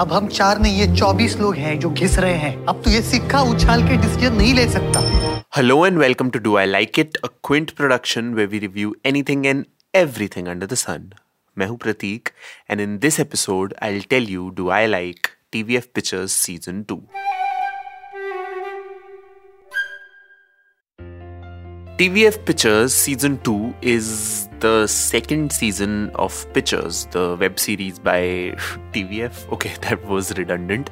अब हम चार नहीं, ये चौबीस लोग हैं जो घिस रहे हैं। अब तो ये सिक्का उछाल के डिसीज़न नहीं ले सकता। Hello and welcome to do I like it ant production way we review anything and everything under the sun मैं हूँ Prateek and in this episode I tell you do I like TVF Pictures season two TVF Pictures season 2 is the second season of Pictures, the web series by TVF. Okay, that was redundant.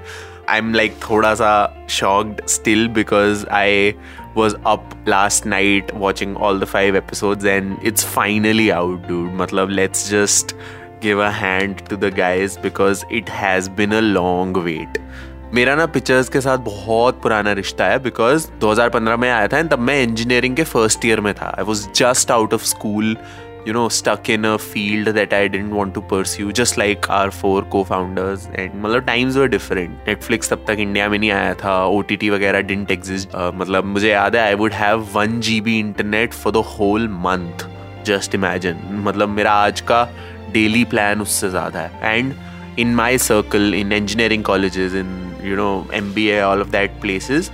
I'm like thoda sa shocked still because I was up last night watching all the five episodes and it's finally out, dude. Matlab, let's just give a hand to the guys because it has been a long wait. मेरा ना pictures के साथ बहुत पुराना रिश्ता है because 2015 में आया था एंड तब मैं इंजीनियरिंग के फ़र्स्ट ईयर में था। I was just out of school you know stuck in a field that I didn't want to pursue just like our four cofounders and मतलब टाइम्स वर डिफरेंट नेटफ्लिक्स तब तक India में नहीं आया था O T T वगैरह didn't exist मतलब मुझे याद है I would have one G B internet for the whole month just imagine मतलब मेरा आज का डेली प्लान उससे ज़्यादा है। And in my circle, in engineering colleges, in, you know mba all of that places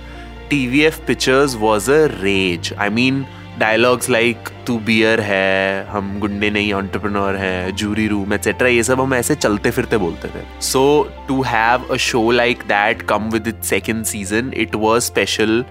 tvf pictures was a rage. I mean dialogues like तू beer है हम गुंडे नहीं ऑन्टरप्रनोर है जूरी रूम एक्सेट्रा ये सब हम ऐसे चलते फिरते बोलते थे so to have a show like that come with it second season it was special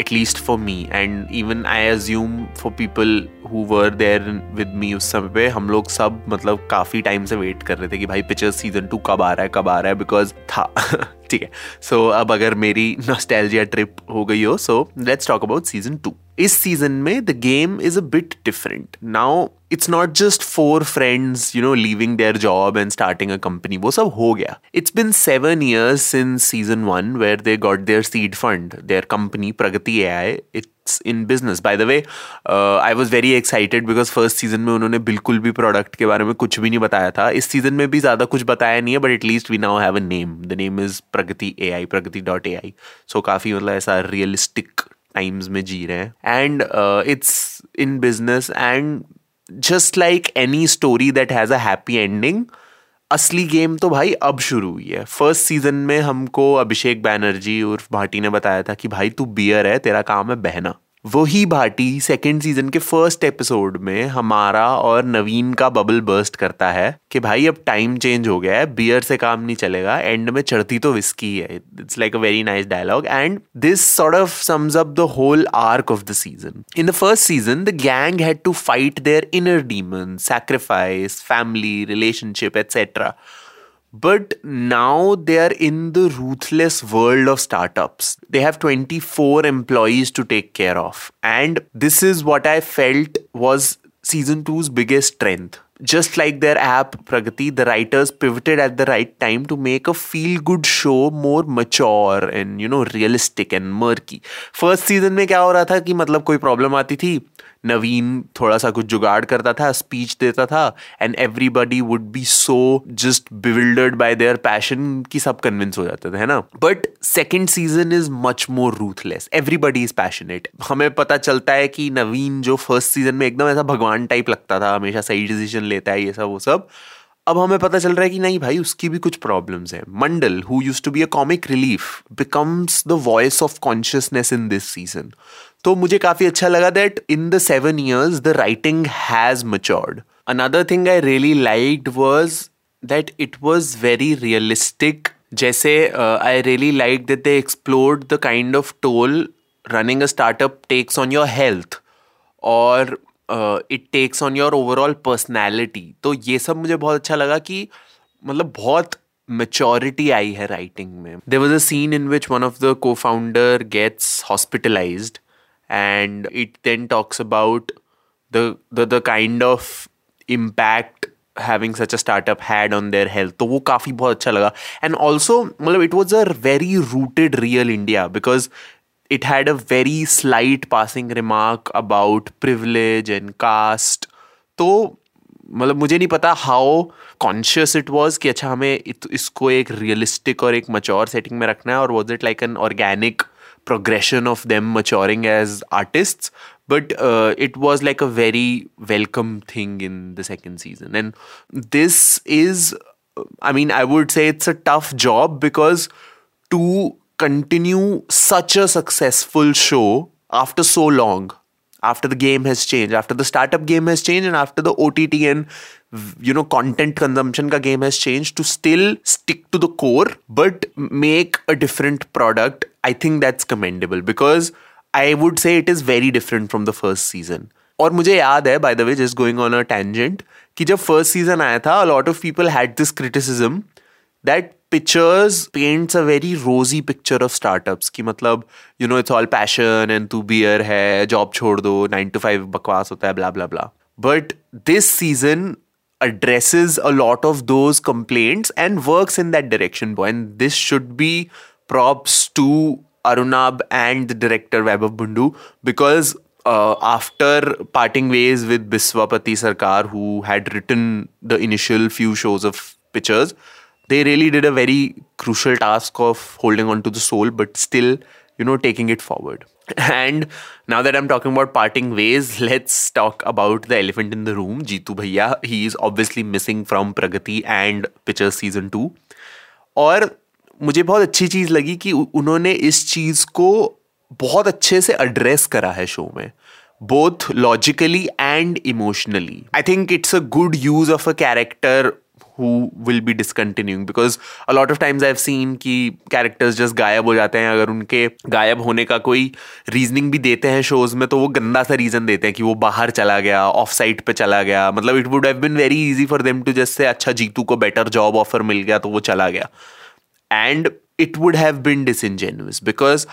at least for me. And even I assume for people who were there with me उस समय पे, हम लोग सब मतलब काफ़ी टाइम से wait कर रहे थे कि भाई पिक्चर सीज़न टू कब आ रहा है, कब आ रहा है बिकॉज़ था। ठीक है। सो so, अब अगर मेरी नॉस्टैल्जिया ट्रिप हो गई हो so let's talk about season two इस सीज़न में the game is a bit different now it's not just four friends you know leaving their job and starting a company वो सब हो गया। It's been seven years since season one where they got their seed fund their company Pragati A I it's in business by the way I was very excited because first season में उन्होंने बिल्कुल भी product के बारे में कुछ भी नहीं बताया था। इस सीज़न में भी ज़्यादा कुछ बताया नहीं है but at least we now have a name the name is Pragati A I Pragati dot A I so काफ़ी मतलब ऐसा रियलिस्टिक टाइम्स में जी रहे हैं। And it's in business and just like any story that has a happy ending असली game तो भाई अब शुरू हुई है। फ़र्स्ट सीज़न में हमको अभिषेक बैनर्जी उर्फ़ भाटी ने बताया था कि भाई तू बियर है, तेरा काम है बहना। वही भाटी सेकेंड सीज़न के फ़र्स्ट एपिसोड में हमारा और नवीन का बबल बर्स्ट करता है कि भाई अब टाइम चेंज हो गया है बियर से काम नहीं चलेगा एंड में चढ़ती तो विस्की है। It's like a very nice dialogue and this sort of sums up the whole arc of the season in the first season the gang had to fight their inner demon sacrifice family relationship etcetera but now they are in the ruthless world of startups. They have 24 employees to take care of. And this is what I felt was season 2's biggest strength. Just like their app Pragati, the writers pivoted at the right time to make a feel good show more mature and you know realistic and murky. First season में क्या हो रहा था कि मतलब कोई problem आती थी नवीन थोड़ा सा कुछ जुगाड़ करता था स्पीच देता था and everybody would be so just bewildered by their passion कि सब कन्विंस हो जाते थे, है ना? But second season is much more ruthless everybody is passionate हमें पता चलता है कि नवीन जो फ़र्स्ट सीज़न में एकदम ऐसा भगवान टाइप लगता था, हमेशा सही डिसीज़न लेता है, ये सब, वो सब। अब हमें पता चल रहा है कि नहीं भाई, उसकी भी कुछ प्रॉब्लम्स है। Mandal who used to be a comic relief becomes the voice of consciousness in this season तो मुझे काफ़ी अच्छा लगा that in the seven years the writing has matured another thing I really liked was that it was very realistic जैसे I really like that they explored the kind of toll running a startup takes on your health और it takes on your overall personality तो ये सब मुझे बहुत अच्छा लगा कि मतलब बहुत मेचोरिटी आई है राइटिंग में. There was a scene in which one of the cofounder gets hospitalized and it then talks about the the, the kind of impact having such a startup had on their health तो वो काफ़ी बहुत अच्छा लगा and also मतलब it was a very rooted real India because it had a very slight passing remark about privilege and caste तो मतलब मुझे नहीं पता हाउ कॉन्शियस इट वॉज़ कि अच्छा हमें इसको एक रियलिस्टिक और एक मच्योर सेटिंग में रखना है और was it like an organic progression of them maturing as artists but uh, it was like a very welcome thing in the second season. And this is I mean, I would say it's a tough job because to continue such a successful show after so long, after the game has changed, after the startup game has changed, and after the OTT and you know content consumption ka game has changed, to still stick to the core but make a different product, I think that's commendable because I would say it is very different from the first season. और मुझे याद है by the way just going on a tangent कि जब first season आया था lot of people had this criticism that pictures paints a very rosy picture of startups. Ki matlab you know it's all passion and tu beer hai job chhod do 9 to 5 bakwas hota hai blah blah blah. But this season addresses a lot of those complaints and works in that direction boy. And this should be props to arunab and the director vaibhav bundu because uh, after parting ways with biswapati sarkar who had written the initial few shows of pictures they really did a very crucial task of holding on to the soul, but still, you know, taking it forward. And now that I'm talking about parting ways, let's talk about the elephant in the room, Jitu Bhaiya. He is obviously missing from Pragati and Pictures season 2. और मुझे बहुत अच्छी चीज़ लगी कि उन्होंने इस चीज़ को बहुत अच्छे से एड्रेस करा है शो में both logically and emotionally I think it's a good use of a character who will be discontinuing. Because a lot of times seen कि characters just गायब हो जाते हैं। अगर उनके गायब होने का कोई रीजनिंग भी देते हैं शोज़ में तो वो गंदा सा रीजन देते हैं कि वो बाहर चला गया ऑफ़ साइट पे चला गया। मतलब it would have been very easy for them to just say अच्छा जीतू को बेटर जॉब ऑफ़र मिल गया तो वो चला गया। And it would have been disingenuous because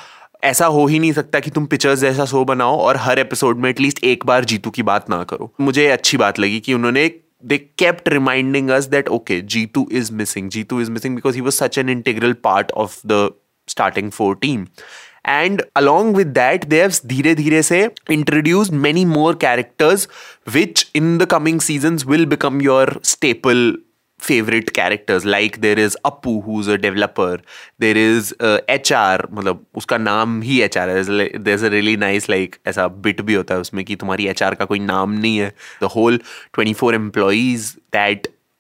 ऐसा हो ही नहीं सकता कि तुम पिक्चर्स जैसा शो बनाओ और हर एपिसोड में एटलीस्ट एक बार जीतू की बात ना करो। मुझे अच्छी बात लगी कि उन्होंने they kept reminding us that okay g2 is missing. G2 is missing because he was such an integral part of the starting four team. And along with that they have dheere dheere se introduced many more characters which in the coming seasons will become your staple favorite characters like there is Appu who's a developer there is uh, HR मतलब उसका नाम ही HR है there's a really nice like ऐसा bit भी होता है उसमें कि तुम्हारी HR का कोई नाम नहीं है the whole 24 employees that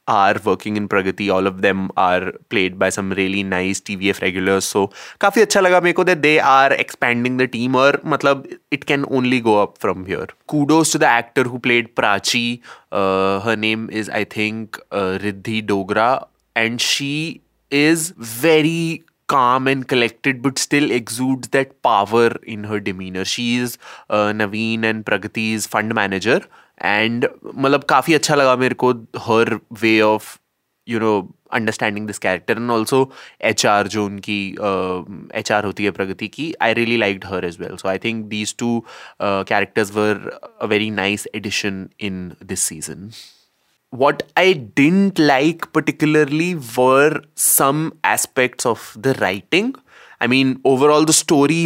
are working in Pragati. All of them are played by some really nice TVF regulars. So काफी अच्छा लगा मेरे को that they are expanding the team और मतलब it can only go up from here. Kudos to the actor who played Prachi. Uh, her name is I think uh, Riddhi Dogra and she is very calm and collected but still exudes that power in her demeanor. She is uh, Naveen and Pragati's fund manager and मतलब काफ़ी अच्छा लगा मेरे को her way of you know understanding this character and also H R जो उनकी H R होती है प्रगति की I really like her as well so I think these two characters were a very nice addition in this season what I didn't like particularly were some aspects of the writing. I mean, overall, the story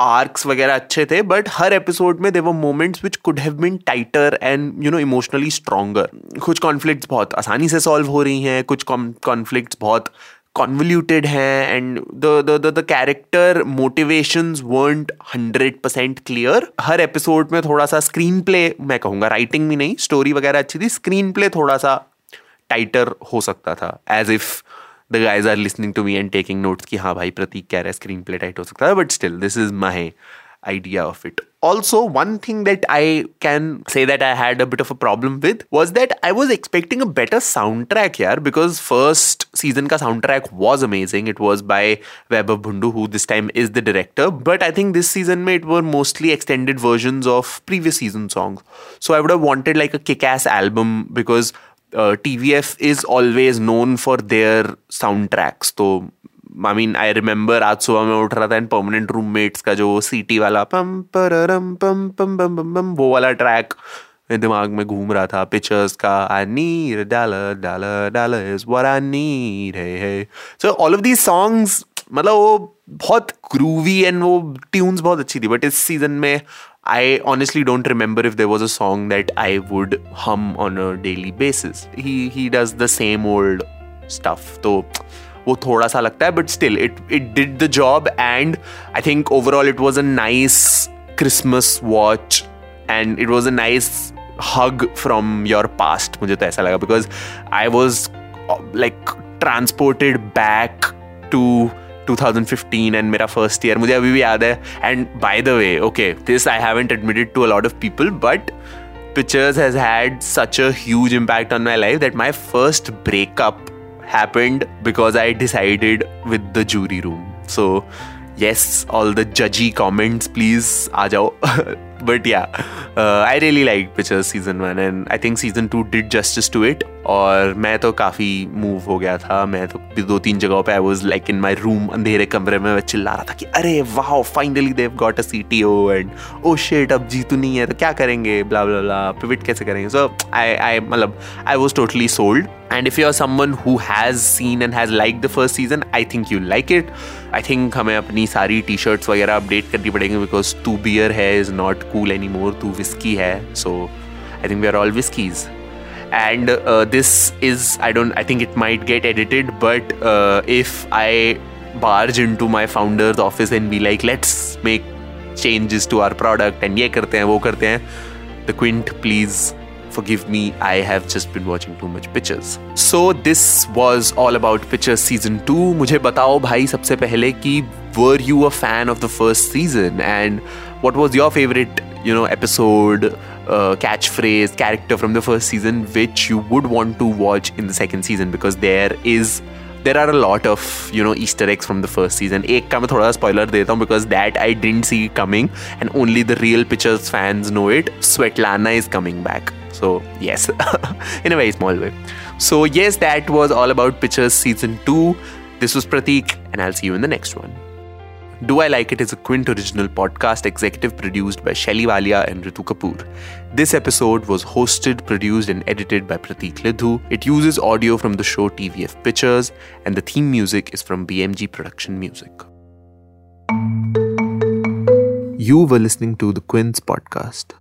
arcs वगैरह अच्छे थे but her episode में there were moments which could have been tighter and you know emotionally stronger कुछ conflicts बहुत आसानी से solve हो रही हैं, कुछ कॉन्फ्लिक्ट्स बहुत कॉन्वल्यूटेड हैं and the the character motivations weren't hundred percent clear her episode में थोड़ा सा स्क्रीन प्ले मैं कहूँगा राइटिंग भी नहीं स्टोरी वगैरह अच्छी थी स्क्रीन प्ले थोड़ा सा टाइटर हो सकता था as if the guys are listening to me and taking notes कि हाँ भाई प्रतीक कह रहा है स्क्रीन प्ले टाइट हो सकता है but still this is my idea of it. Also, one thing that I can say that I had a bit of a problem with was that I was expecting a better soundtrack here because first season ka soundtrack was amazing. It was by Vaibhav Bundu, who this time is the director. But I think this season it were mostly extended versions of previous season songs. So I would have wanted like a kick-ass album because T V F is always known for their soundtracks तो I mean I remember आज सुबह में उठ रहा था and permanent roommates का जो सीटी वाला पम परम पम पम पम पम पम, वो वाला ट्रैक दिमाग में घूम रहा था पिक्चर्स का I need dollar dollar dollar is what I need है so all of these songs मतलब वो बहुत ग्रूवी एंड वो ट्यून्स बहुत अच्छी थी बट इस सीज़न में I honestly don't remember if there was a song that I would hum on a daily basis. He he does the same old stuff. So वो थोड़ा सा लगता है but still it it did the job and I think overall it was a nice Christmas watch and it was a nice hug from your past मुझे तो ऐसा लगा because I was like transported back to 2015 and मेरा first year मुझे अभी भी याद है by the way okay this I haven't admitted to a lot of people but pictures has had such a huge impact on my life that my first breakup happened because I decided with the jury room so yes all the judgy comments please आ जाओ yeah, uh, I really liked Pictures season one and I think season two did justice to it. और मैं तो काफ़ी move हो गया था। मैं तो दो तीन जगहों पे I was like in my room अंधेरे कमरे में मैं चिल्ला रहा था कि अरे वाह finally Dev got a CTO and oh shit अब जीतू नहीं है तो क्या करेंगे? ब्ला ब्ला ब्ला पिविट कैसे करेंगे? सो आई आई मतलब I was totally sold and if you are someone who has seen and has like the first season I think you like it I think हमें अपनी सारी T shirts वगैरह update करनी पड़ेंगे because टू beer है is not cool any more to whisky है so I think we are all whiskeys and this is I don't I think it might get edited but if I barge in to my founders office and be like let's make changes to our product and ये करते हैं वो करते हैं the Quint please Forgive me, I have just been watching too much pictures. So this was all about pictures season 2. मुझे बताओ भाई सबसे पहले कि were you a fan of the first season and what was your favorite you know episode uh, catchphrase character from the first season which you would want to watch in the second season because there is there are a lot of you know Easter eggs from the first season. एक का मैं थोड़ा spoiler देता हूँ because that I didn't see coming and only the real pictures fans know it. Svetlana is coming back. So yes, in a very small way. So yes, that was all about Pictures season two. This was Pratik, and I'll see you in the next one. Do I Like It is a Quint original podcast executive produced by Shelly Walia and Ritu Kapoor. This episode was hosted, produced, and edited by Pratik Lidhu. It uses audio from the show TVF Pictures, and the theme music is from BMG Production Music. You were listening to the Quints podcast.